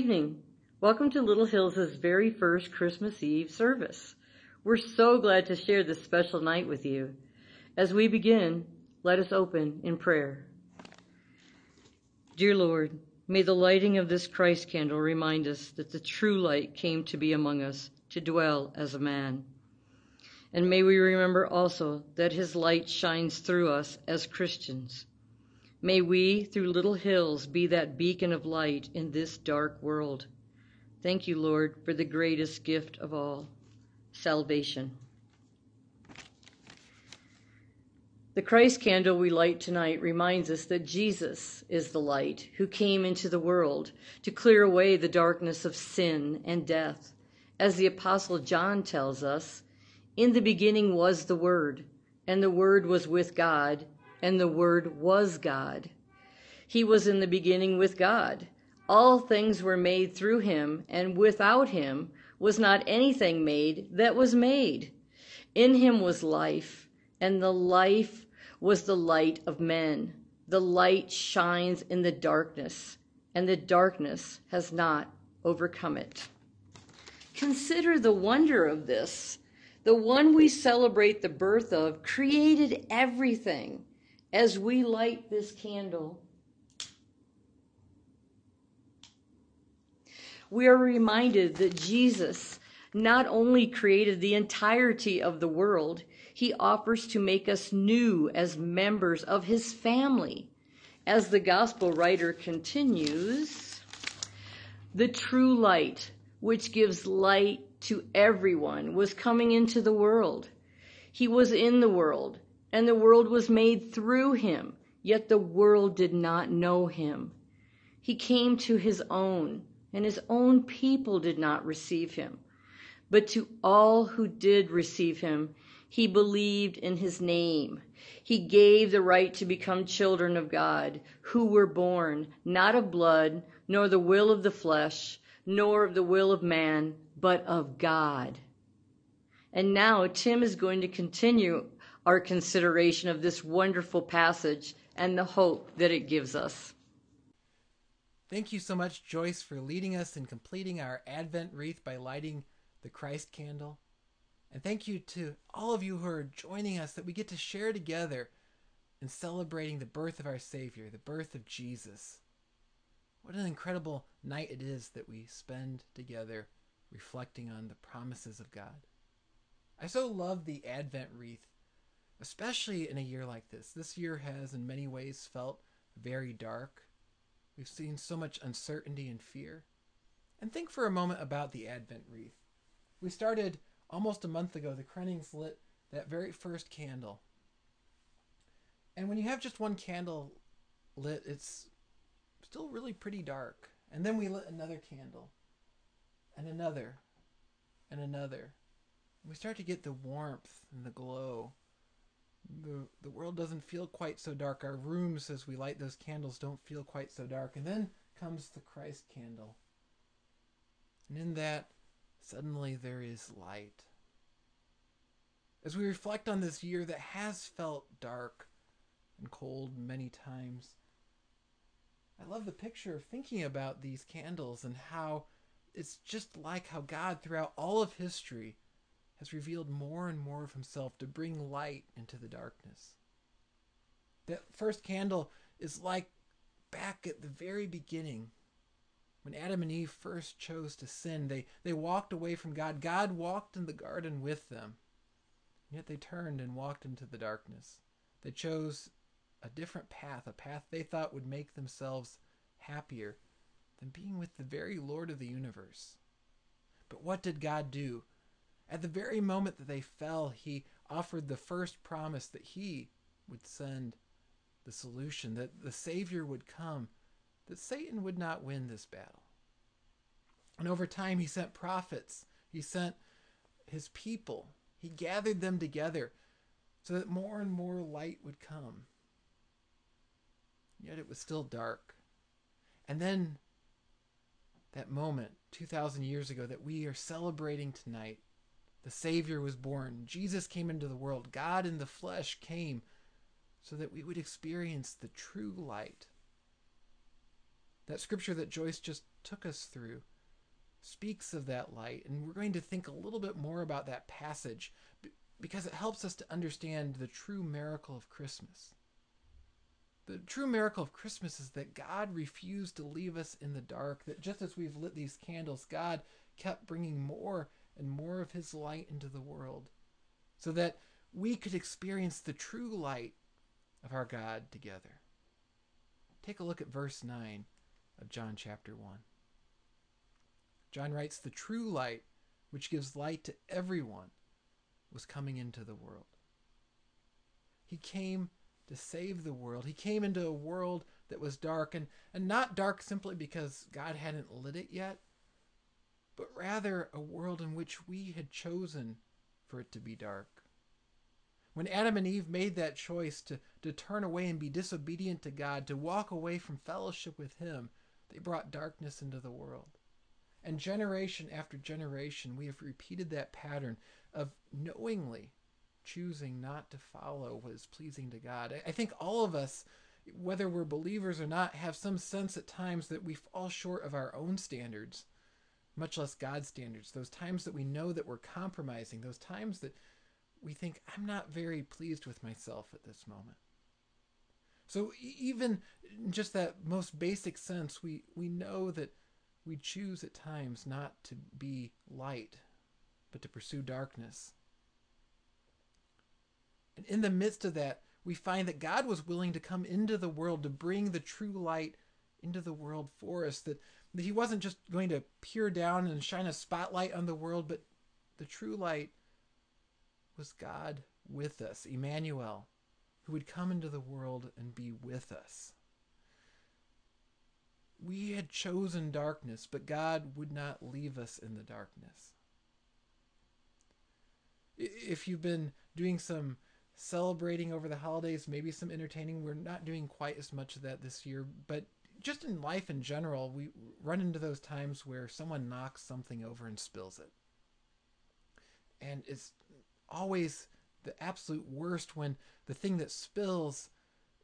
Evening. Welcome to Little Hills' very first Christmas Eve service. We're so glad to share this special night with you. As we begin, let us open in prayer. Dear Lord, may the lighting of this Christ candle remind us that the true light came to be among us, to dwell as a man. And may we remember also that his light shines through us as Christians. May we, through Little Hills, be that beacon of light in this dark world. Thank you, Lord, for the greatest gift of all salvation. The Christ candle we light tonight reminds us that Jesus is the light who came into the world to clear away the darkness of sin and death. As the Apostle John tells us, in the beginning was the Word, and the Word was with God, and the Word was God. He was in the beginning with God. All things were made through him, and without him was not anything made that was made. In him was life, and the life was the light of men. The light shines in the darkness, and the darkness has not overcome it. Consider the wonder of this. The one we celebrate the birth of created everything. As we light this candle, we are reminded that Jesus not only created the entirety of the world, he offers to make us new as members of his family. As the gospel writer continues, the true light, which gives light to everyone, was coming into the world. He was in the world, and the world was made through him, yet the world did not know him. He came to his own and his own people did not receive him. But to all who did receive him, he believed in his name. He gave the right to become children of God, who were born not of blood, nor the will of the flesh, nor of the will of man, but of God. And now Tim is going to continue our consideration of this wonderful passage and the hope that it gives us. Thank you so much, Joyce, for leading us in completing our Advent wreath by lighting the Christ candle. And thank you to all of you who are joining us that we get to share together in celebrating the birth of our Savior, the birth of Jesus. What an incredible night it is that we spend together reflecting on the promises of God. I so love the Advent wreath, especially in a year like this. This year has, in many ways, felt very dark We've seen so much uncertainty and fear. And think for a moment about the Advent wreath. We started almost a month ago. The Krennings lit that very first candle. And when you have just one candle lit, it's still really pretty dark. And then we lit another candle, and another, and another. We start to get the warmth and the glow the the world doesn't feel quite so dark. Our rooms, as we light those candles, don't feel quite so dark. And then comes the Christ candle, and in that, suddenly there is light. As we reflect on this year that has felt dark and cold many times, I love the picture of thinking about these candles and how it's just like how God, throughout all of history, has revealed more and more of himself to bring light into the darkness. That first candle is like back at the very beginning when Adam and Eve first chose to sin. They, they walked away from God. God walked in the garden with them. Yet they turned and walked into the darkness. They chose a different path, a path they thought would make themselves happier than being with the very Lord of the universe. But what did God do? At the very moment that they fell, he offered the first promise that he would send the solution, that the Savior would come, that Satan would not win this battle. And over time, he sent prophets, he sent his people, he gathered them together so that more and more light would come. Yet it was still dark. And then that moment, 2,000 years ago, that we are celebrating tonight, the Savior was born. Jesus came into the world. God in the flesh came so that we would experience the true light. That scripture that Joyce just took us through speaks of that light, and we're going to think a little bit more about that passage because it helps us to understand the true miracle of Christmas. The true miracle of Christmas is that God refused to leave us in the dark, that just as we've lit these candles, God kept bringing more and more of His light into the world so that we could experience the true light of our God together. Take a look at verse 9 of John chapter 1. John writes, The true light, which gives light to everyone, was coming into the world. He came to save the world. He came into a world that was dark, and, and not dark simply because God hadn't lit it yet, but rather a world in which we had chosen for it to be dark. When Adam and Eve made that choice to, to turn away and be disobedient to God, to walk away from fellowship with Him, they brought darkness into the world. And generation after generation, we have repeated that pattern of knowingly choosing not to follow what is pleasing to God. I think all of us, whether we're believers or not, have some sense at times that we fall short of our own standards, much less God's standards. Those times that we know that we're compromising, those times that we think, I'm not very pleased with myself at this moment. So even just that most basic sense, we, we know that we choose at times not to be light, but to pursue darkness. And in the midst of that, we find that God was willing to come into the world to bring the true light into the world for us. That, that He wasn't just going to peer down and shine a spotlight on the world, but the true light was God with us, Emmanuel, who would come into the world and be with us. We had chosen darkness, but God would not leave us in the darkness. If you've been doing some celebrating over the holidays, maybe some entertaining, we're not doing quite as much of that this year, but just in life in general, we run into those times where someone knocks something over and spills it. And it's always the absolute worst when the thing that spills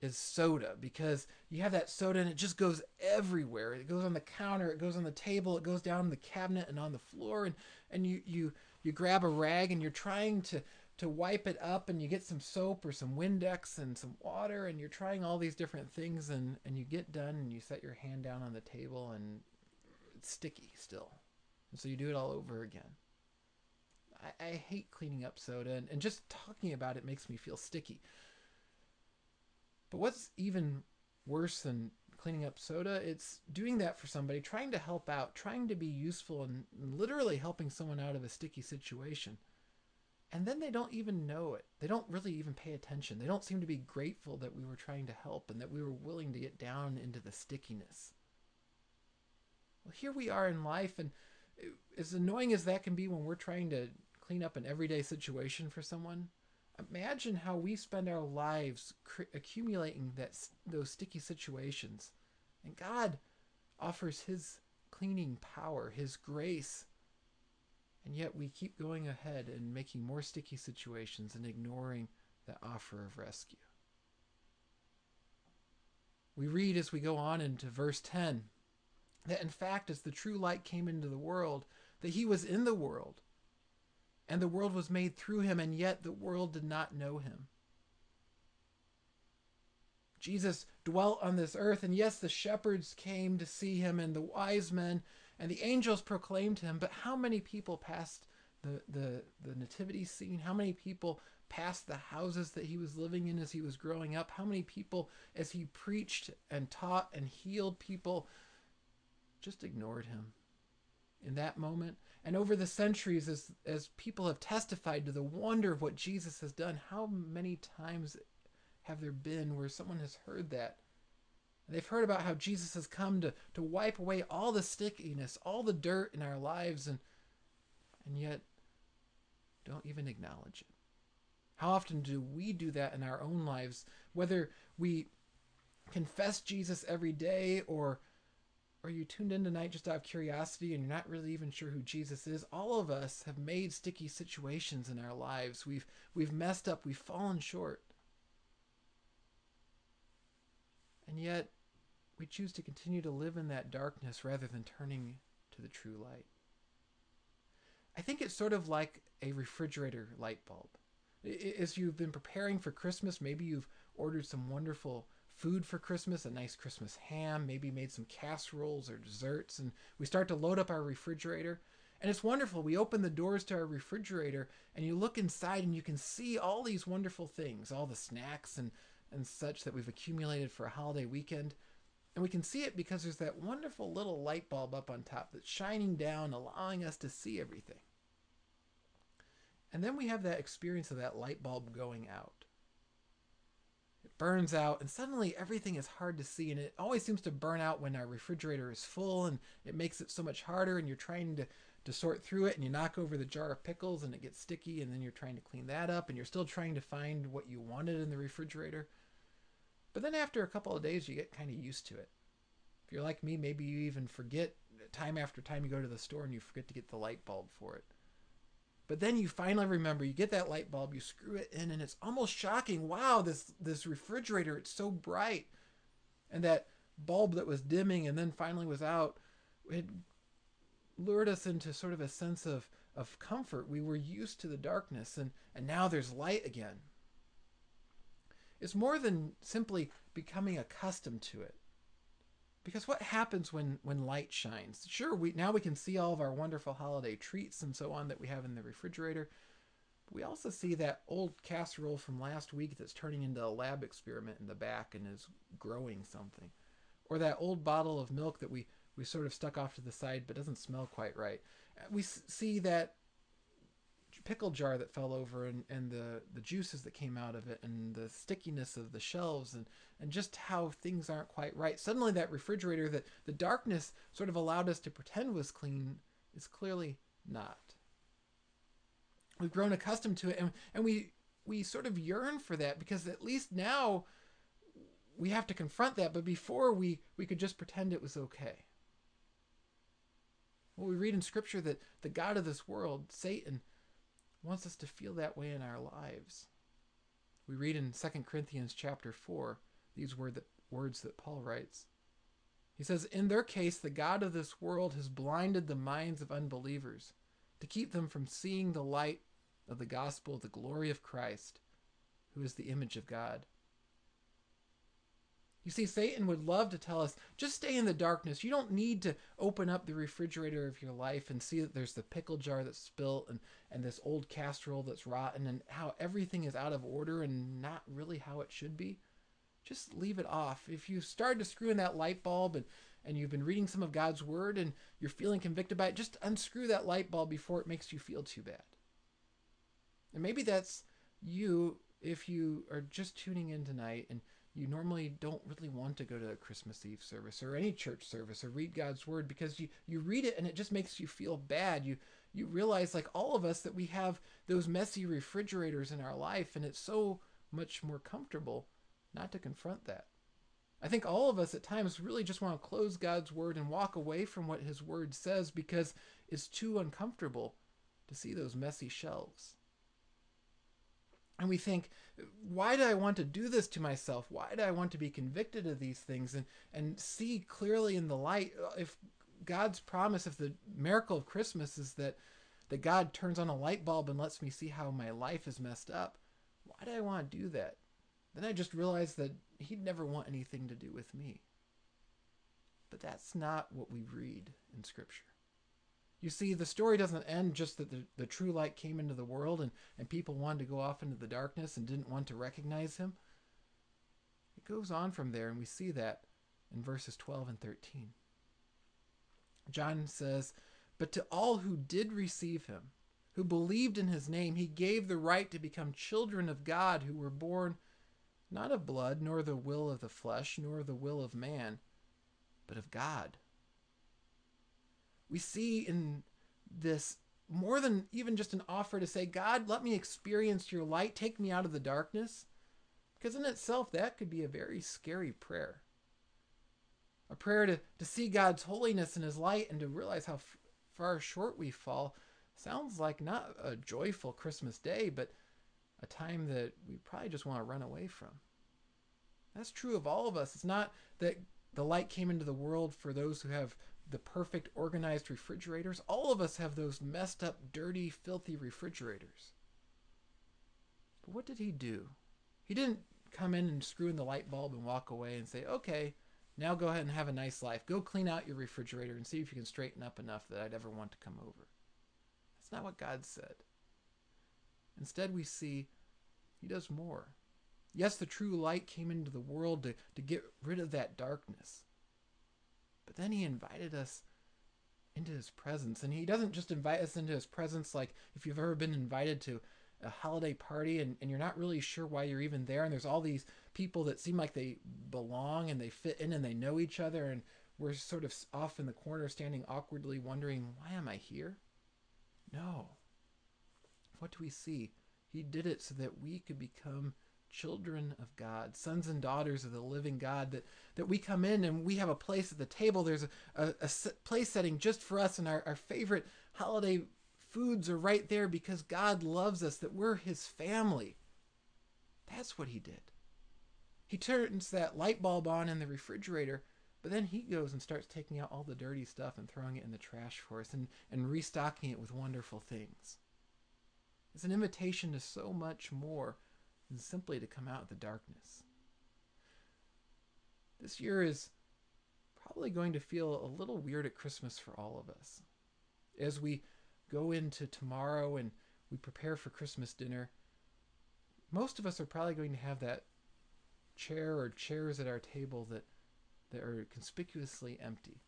is soda because you have that soda and it just goes everywhere. It goes on the counter, it goes on the table, it goes down in the cabinet and on the floor and and you you you grab a rag and you're trying to to wipe it up and you get some soap or some Windex and some water and you're trying all these different things and and you get done and you set your hand down on the table and it's sticky still. And so you do it all over again. I, I hate cleaning up soda and, and just talking about it makes me feel sticky. But what's even worse than cleaning up soda, it's doing that for somebody, trying to help out, trying to be useful, and, literally helping someone out of a sticky situation. And then they don't even know it. They don't really even pay attention. They don't seem to be grateful that we were trying to help and that we were willing to get down into the stickiness. Well, here we are in life, and as annoying as that can be when we're trying to clean up an everyday situation for someone, imagine how we spend our lives cr- accumulating that those sticky situations and god offers his cleaning power his grace and yet we keep going ahead and making more sticky situations and ignoring the offer of rescue we read as we go on into verse 10 that in fact as the true light came into the world that he was in the world and the world was made through him, and yet the world did not know him. Jesus dwelt on this earth, and yes, the shepherds came to see him, and the wise men and the angels proclaimed him, but how many people passed the, the, the nativity scene? How many people passed the houses that he was living in as he was growing up? How many people, as he preached and taught and healed people, just ignored him? In that moment, and over the centuries, as, as people have testified to the wonder of what Jesus has done, how many times have there been where someone has heard that? They've heard about how Jesus has come to, to wipe away all the stickiness, all the dirt in our lives, and, and yet don't even acknowledge it. How often do we do that in our own lives? Whether we confess Jesus every day or or you tuned in tonight just out of curiosity and you're not really even sure who Jesus is, all of us have made sticky situations in our lives. We've we've messed up, we've fallen short. And yet we choose to continue to live in that darkness rather than turning to the true light. I think it's sort of like a refrigerator light bulb. As you've been preparing for Christmas, maybe you've ordered some wonderful food for Christmas, a nice Christmas ham, maybe made some casseroles or desserts, and we start to load up our refrigerator. And it's wonderful. We open the doors to our refrigerator and you look inside and you can see all these wonderful things, all the snacks and, and such that we've accumulated for a holiday weekend. And we can see it because there's that wonderful little light bulb up on top that's shining down, allowing us to see everything. And then we have that experience of that light bulb going out. It burns out, and suddenly everything is hard to see. And it always seems to burn out when our refrigerator is full, and it makes it so much harder. And you're trying to, to sort through it, and you knock over the jar of pickles, and it gets sticky. And then you're trying to clean that up, and you're still trying to find what you wanted in the refrigerator. But then after a couple of days, you get kind of used to it. If you're like me, maybe you even forget time after time you go to the store and you forget to get the light bulb for it. But then you finally remember, you get that light bulb, you screw it in, and it's almost shocking. Wow, this this refrigerator, it's so bright. And that bulb that was dimming and then finally was out, it lured us into sort of a sense of, of comfort. We were used to the darkness and, and now there's light again. It's more than simply becoming accustomed to it. Because what happens when, when light shines? Sure, we now we can see all of our wonderful holiday treats and so on that we have in the refrigerator. We also see that old casserole from last week that's turning into a lab experiment in the back and is growing something. Or that old bottle of milk that we, we sort of stuck off to the side but doesn't smell quite right. We see that pickle jar that fell over and, and the, the juices that came out of it and the stickiness of the shelves and, and just how things aren't quite right. Suddenly that refrigerator that the darkness sort of allowed us to pretend was clean is clearly not. We've grown accustomed to it and, and we we sort of yearn for that because at least now we have to confront that, but before we, we could just pretend it was okay. Well, we read in scripture that the God of this world, Satan, wants us to feel that way in our lives. We read in 2 Corinthians chapter 4 these word that, words that Paul writes. He says, In their case, the God of this world has blinded the minds of unbelievers to keep them from seeing the light of the gospel of the glory of Christ, who is the image of God. You see, Satan would love to tell us just stay in the darkness. You don't need to open up the refrigerator of your life and see that there's the pickle jar that's spilt and, and this old casserole that's rotten and how everything is out of order and not really how it should be. Just leave it off. If you start to screw in that light bulb and, and you've been reading some of God's word and you're feeling convicted by it, just unscrew that light bulb before it makes you feel too bad. And maybe that's you if you are just tuning in tonight and you normally don't really want to go to a Christmas Eve service or any church service or read God's word because you, you read it and it just makes you feel bad. You you realize like all of us that we have those messy refrigerators in our life and it's so much more comfortable not to confront that. I think all of us at times really just want to close God's word and walk away from what his word says because it's too uncomfortable to see those messy shelves. And we think, why do I want to do this to myself? Why do I want to be convicted of these things and, and see clearly in the light? Uh, if God's promise, if the miracle of Christmas is that, that God turns on a light bulb and lets me see how my life is messed up, why do I want to do that? Then I just realized that He'd never want anything to do with me. But that's not what we read in Scripture. You see, the story doesn't end just that the, the true light came into the world and, and people wanted to go off into the darkness and didn't want to recognize him. It goes on from there, and we see that in verses 12 and 13. John says, But to all who did receive him, who believed in his name, he gave the right to become children of God who were born not of blood, nor the will of the flesh, nor the will of man, but of God we see in this more than even just an offer to say, God, let me experience your light, take me out of the darkness. Because in itself, that could be a very scary prayer. A prayer to, to see God's holiness and his light and to realize how f- far short we fall sounds like not a joyful Christmas day, but a time that we probably just want to run away from. That's true of all of us. It's not that the light came into the world for those who have the perfect organized refrigerators. All of us have those messed up, dirty, filthy refrigerators. But what did he do? He didn't come in and screw in the light bulb and walk away and say, okay, now go ahead and have a nice life. Go clean out your refrigerator and see if you can straighten up enough that I'd ever want to come over. That's not what God said. Instead, we see he does more. Yes, the true light came into the world to, to get rid of that darkness. But then he invited us into his presence. And he doesn't just invite us into his presence like if you've ever been invited to a holiday party and, and you're not really sure why you're even there. And there's all these people that seem like they belong and they fit in and they know each other. And we're sort of off in the corner standing awkwardly wondering, why am I here? No. What do we see? He did it so that we could become children of God, sons and daughters of the living God, that, that we come in and we have a place at the table. There's a, a, a place setting just for us, and our, our favorite holiday foods are right there because God loves us, that we're his family. That's what he did. He turns that light bulb on in the refrigerator, but then he goes and starts taking out all the dirty stuff and throwing it in the trash for us and, and restocking it with wonderful things. It's an invitation to so much more than simply to come out of the darkness. This year is probably going to feel a little weird at Christmas for all of us. As we go into tomorrow and we prepare for Christmas dinner, most of us are probably going to have that chair or chairs at our table that, that are conspicuously empty.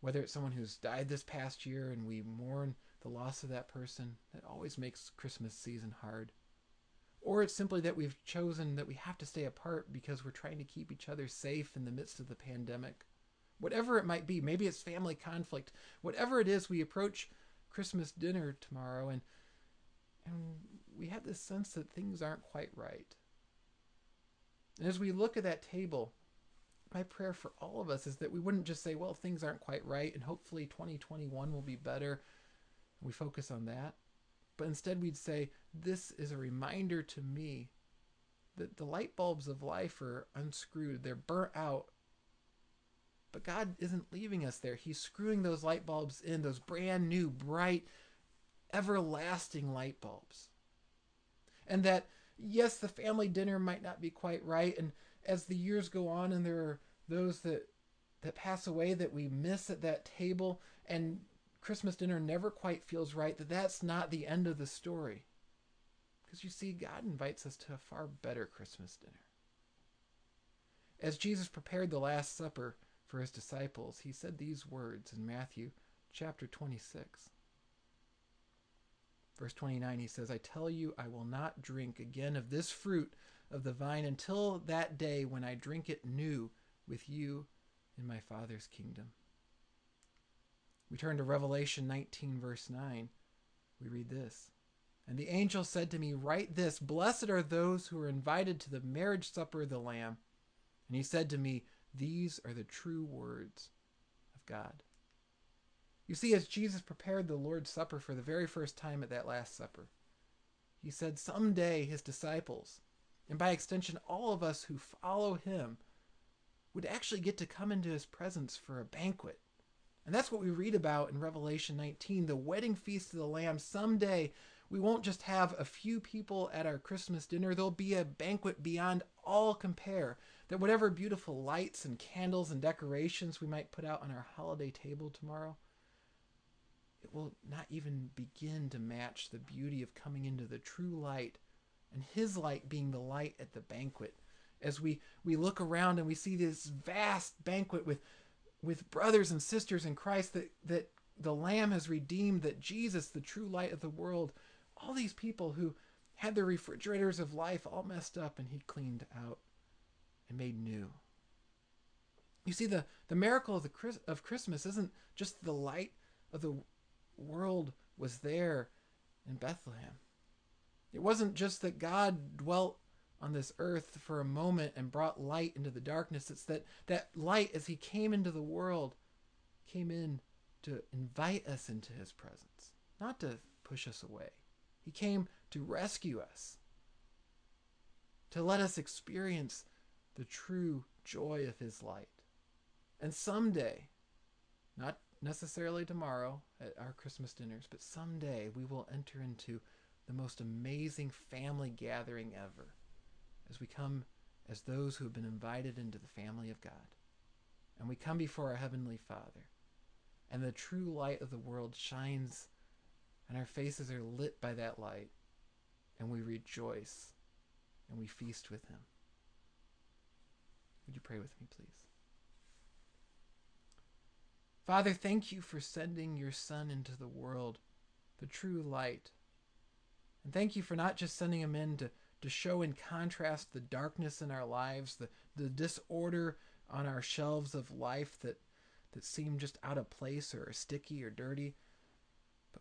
Whether it's someone who's died this past year and we mourn the loss of that person, that always makes Christmas season hard or it's simply that we've chosen that we have to stay apart because we're trying to keep each other safe in the midst of the pandemic. Whatever it might be, maybe it's family conflict. Whatever it is, we approach Christmas dinner tomorrow and and we have this sense that things aren't quite right. And as we look at that table, my prayer for all of us is that we wouldn't just say, well, things aren't quite right and hopefully 2021 will be better. We focus on that. But instead, we'd say, This is a reminder to me that the light bulbs of life are unscrewed, they're burnt out. But God isn't leaving us there. He's screwing those light bulbs in, those brand new, bright, everlasting light bulbs. And that, yes, the family dinner might not be quite right. And as the years go on and there are those that that pass away that we miss at that table and Christmas dinner never quite feels right, that that's not the end of the story. Because you see, God invites us to a far better Christmas dinner. As Jesus prepared the Last Supper for his disciples, he said these words in Matthew chapter 26. Verse 29, he says, I tell you, I will not drink again of this fruit of the vine until that day when I drink it new with you in my Father's kingdom. We turn to Revelation 19, verse 9. We read this. And the angel said to me, Write this Blessed are those who are invited to the marriage supper of the Lamb. And he said to me, These are the true words of God. You see, as Jesus prepared the Lord's Supper for the very first time at that Last Supper, he said someday his disciples, and by extension all of us who follow him, would actually get to come into his presence for a banquet and that's what we read about in Revelation 19 the wedding feast of the Lamb. Someday we won't just have a few people at our Christmas dinner, there'll be a banquet beyond all compare. That whatever beautiful lights and candles and decorations we might put out on our holiday table tomorrow, it will not even begin to match the beauty of coming into the true light and His light being the light at the banquet. As we, we look around and we see this vast banquet with with brothers and sisters in Christ that, that the Lamb has redeemed, that Jesus, the true light of the world, all these people who had their refrigerators of life all messed up and he cleaned out and made new. You see, the, the miracle of, the, of Christmas isn't just the light of the world was there in Bethlehem. It wasn't just that God dwelt on this earth for a moment and brought light into the darkness. It's that that light, as he came into the world, came in to invite us into his presence, not to push us away. He came to rescue us, to let us experience the true joy of his light. And someday, not necessarily tomorrow at our Christmas dinners, but someday we will enter into the most amazing family gathering ever as we come as those who have been invited into the family of God. And we come before our Heavenly Father, and the true light of the world shines, and our faces are lit by that light, and we rejoice and we feast with Him. Would you pray with me, please? Father, thank you for sending your Son into the world, the true light. And thank you for not just sending him in to, to show in contrast the darkness in our lives, the, the disorder on our shelves of life that, that seem just out of place or sticky or dirty,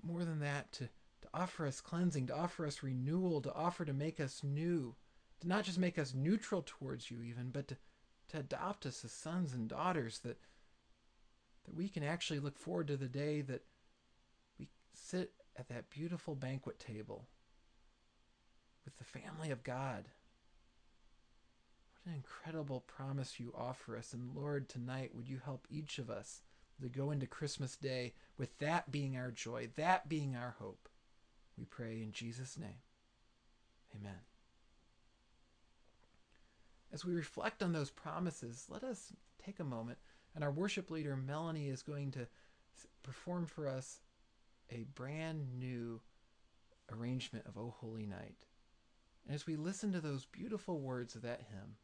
more than that, to, to offer us cleansing, to offer us renewal, to offer to make us new, to not just make us neutral towards you, even, but to, to adopt us as sons and daughters that that we can actually look forward to the day that we sit at that beautiful banquet table with the family of God. What an incredible promise you offer us. And Lord, tonight, would you help each of us to go into Christmas Day with that being our joy, that being our hope? We pray in Jesus' name. Amen. As we reflect on those promises, let us take a moment and our worship leader, Melanie, is going to perform for us a brand new arrangement of O Holy Night. And as we listen to those beautiful words of that hymn,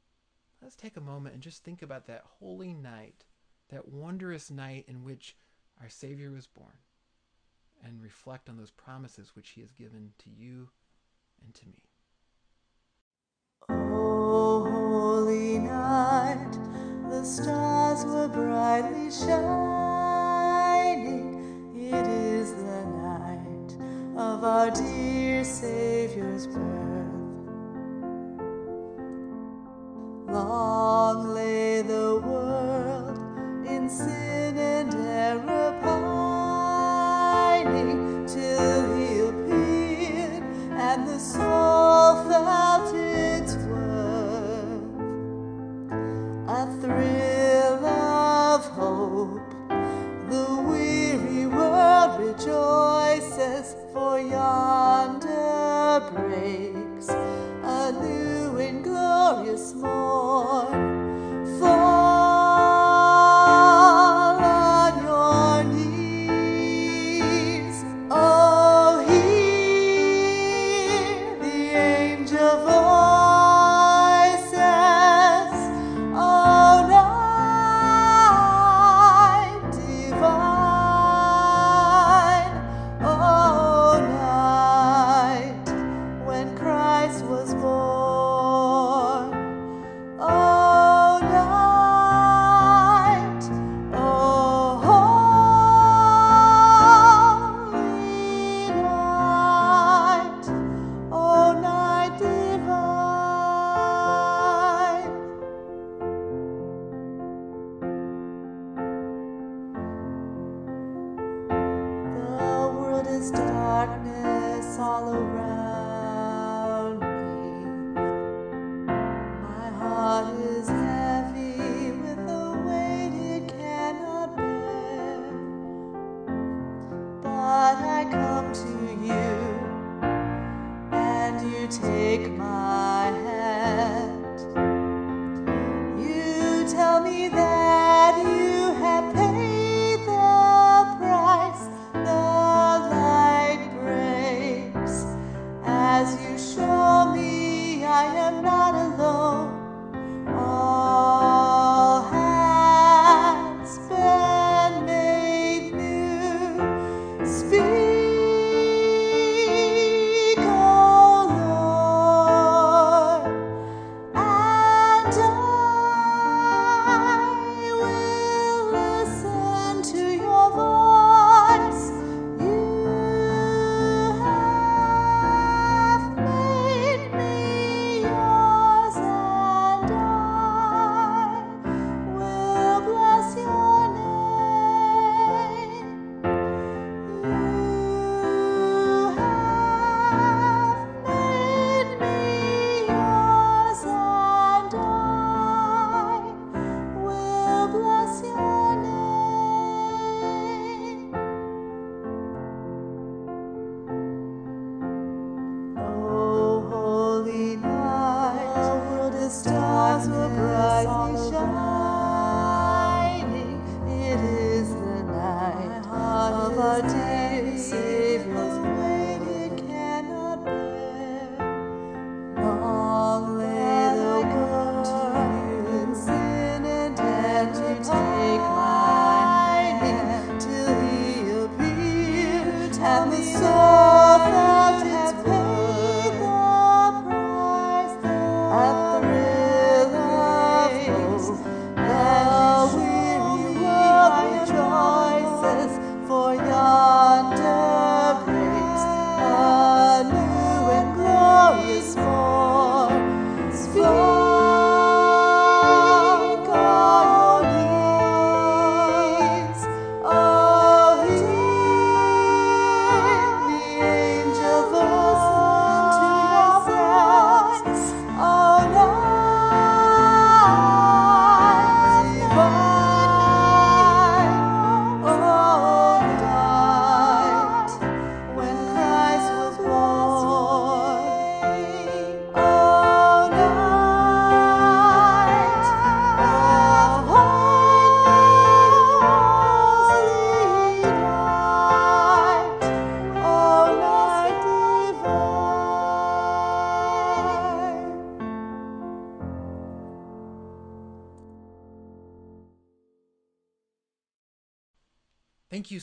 let's take a moment and just think about that holy night, that wondrous night in which our Savior was born, and reflect on those promises which He has given to you and to me. Oh, holy night the stars were brightly shining.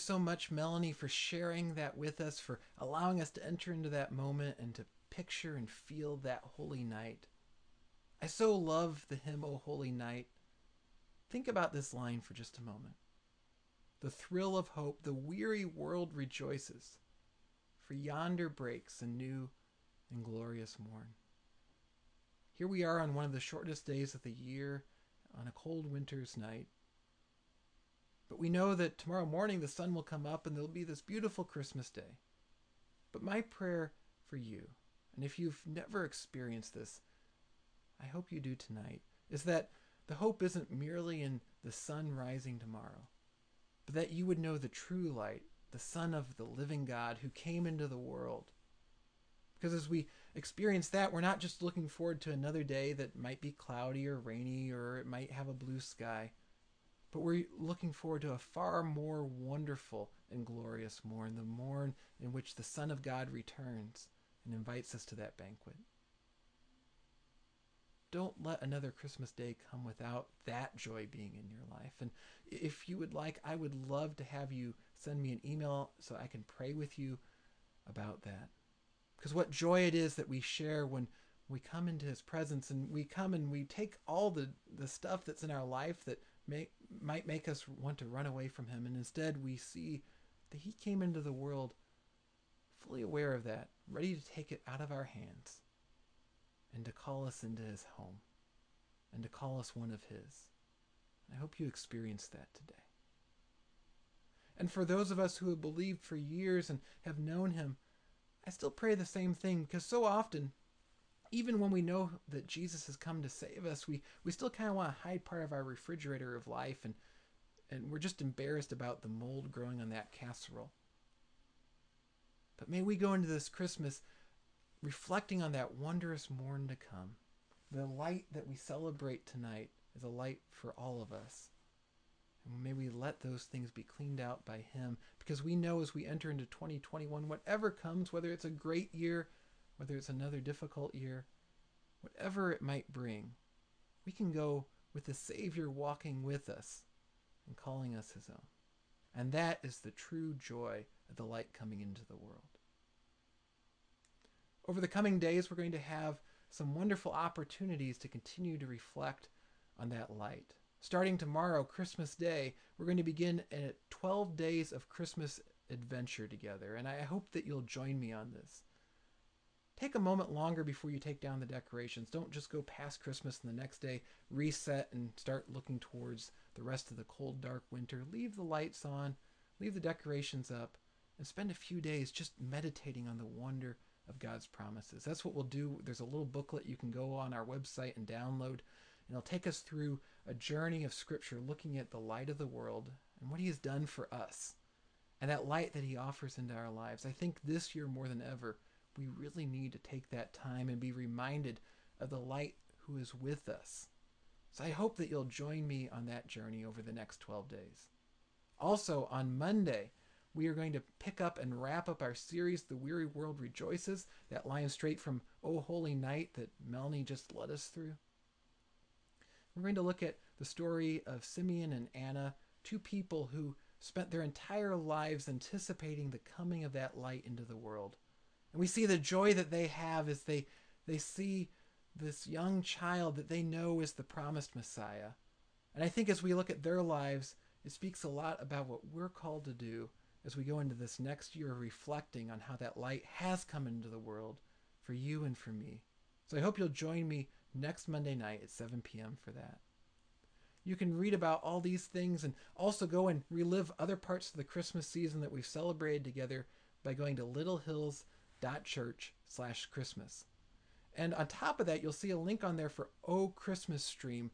So much, Melanie, for sharing that with us, for allowing us to enter into that moment and to picture and feel that holy night. I so love the hymn, O Holy Night. Think about this line for just a moment. The thrill of hope, the weary world rejoices, for yonder breaks a new and glorious morn. Here we are on one of the shortest days of the year, on a cold winter's night. But we know that tomorrow morning the sun will come up and there'll be this beautiful Christmas day. But my prayer for you, and if you've never experienced this, I hope you do tonight, is that the hope isn't merely in the sun rising tomorrow, but that you would know the true light, the Son of the living God who came into the world. Because as we experience that, we're not just looking forward to another day that might be cloudy or rainy or it might have a blue sky but we're looking forward to a far more wonderful and glorious morn, the morn in which the Son of God returns and invites us to that banquet. Don't let another Christmas day come without that joy being in your life. And if you would like, I would love to have you send me an email so I can pray with you about that. Because what joy it is that we share when we come into his presence and we come and we take all the, the stuff that's in our life that make, might make us want to run away from him. And instead, we see that he came into the world fully aware of that, ready to take it out of our hands and to call us into his home and to call us one of his. I hope you experience that today. And for those of us who have believed for years and have known him, I still pray the same thing because so often even when we know that Jesus has come to save us, we, we still kind of want to hide part of our refrigerator of life and, and we're just embarrassed about the mold growing on that casserole. But may we go into this Christmas reflecting on that wondrous morn to come. The light that we celebrate tonight is a light for all of us. And may we let those things be cleaned out by Him because we know as we enter into 2021, whatever comes, whether it's a great year, whether it's another difficult year, whatever it might bring, we can go with the Savior walking with us and calling us His own. And that is the true joy of the light coming into the world. Over the coming days, we're going to have some wonderful opportunities to continue to reflect on that light. Starting tomorrow, Christmas Day, we're going to begin a 12 days of Christmas adventure together, and I hope that you'll join me on this. Take a moment longer before you take down the decorations. Don't just go past Christmas and the next day reset and start looking towards the rest of the cold, dark winter. Leave the lights on, leave the decorations up, and spend a few days just meditating on the wonder of God's promises. That's what we'll do. There's a little booklet you can go on our website and download, and it'll take us through a journey of Scripture looking at the light of the world and what He has done for us and that light that He offers into our lives. I think this year more than ever, we really need to take that time and be reminded of the light who is with us. So I hope that you'll join me on that journey over the next 12 days. Also, on Monday, we are going to pick up and wrap up our series, The Weary World Rejoices, that line straight from Oh Holy Night that Melanie just led us through. We're going to look at the story of Simeon and Anna, two people who spent their entire lives anticipating the coming of that light into the world. And we see the joy that they have as they, they see this young child that they know is the promised Messiah. And I think as we look at their lives, it speaks a lot about what we're called to do as we go into this next year reflecting on how that light has come into the world for you and for me. So I hope you'll join me next Monday night at 7 p.m. for that. You can read about all these things and also go and relive other parts of the Christmas season that we've celebrated together by going to littlehills.church slash Christmas. And on top of that, you'll see a link on there for Oh Christmas Stream.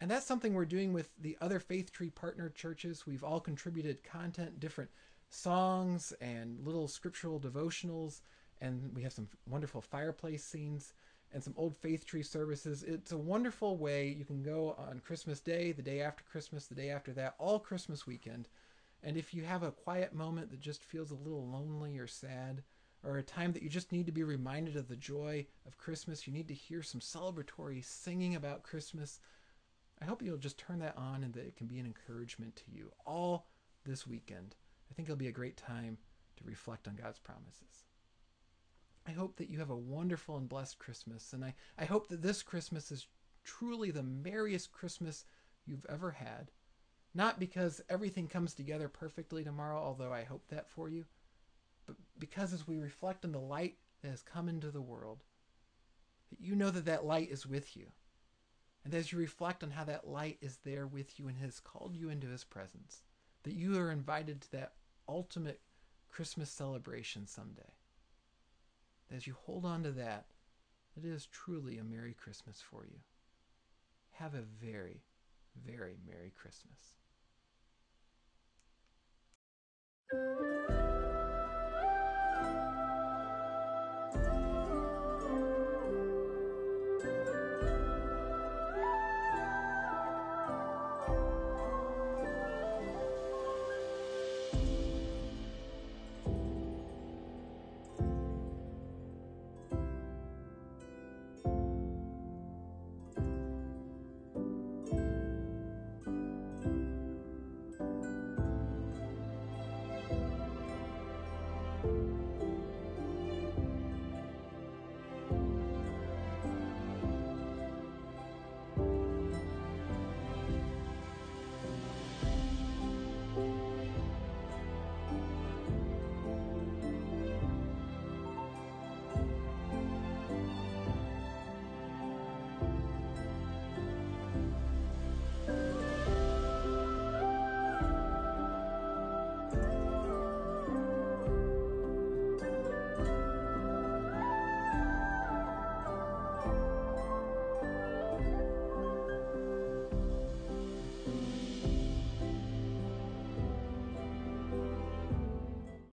And that's something we're doing with the other Faith Tree partner churches. We've all contributed content, different songs and little scriptural devotionals. And we have some wonderful fireplace scenes and some old Faith Tree services. It's a wonderful way you can go on Christmas Day, the day after Christmas, the day after that, all Christmas weekend. And if you have a quiet moment that just feels a little lonely or sad, or a time that you just need to be reminded of the joy of Christmas, you need to hear some celebratory singing about Christmas, I hope you'll just turn that on and that it can be an encouragement to you all this weekend. I think it'll be a great time to reflect on God's promises. I hope that you have a wonderful and blessed Christmas, and I, I hope that this Christmas is truly the merriest Christmas you've ever had. Not because everything comes together perfectly tomorrow, although I hope that for you, because as we reflect on the light that has come into the world, that you know that that light is with you. And as you reflect on how that light is there with you and has called you into his presence, that you are invited to that ultimate Christmas celebration someday. As you hold on to that, it is truly a Merry Christmas for you. Have a very, very Merry Christmas.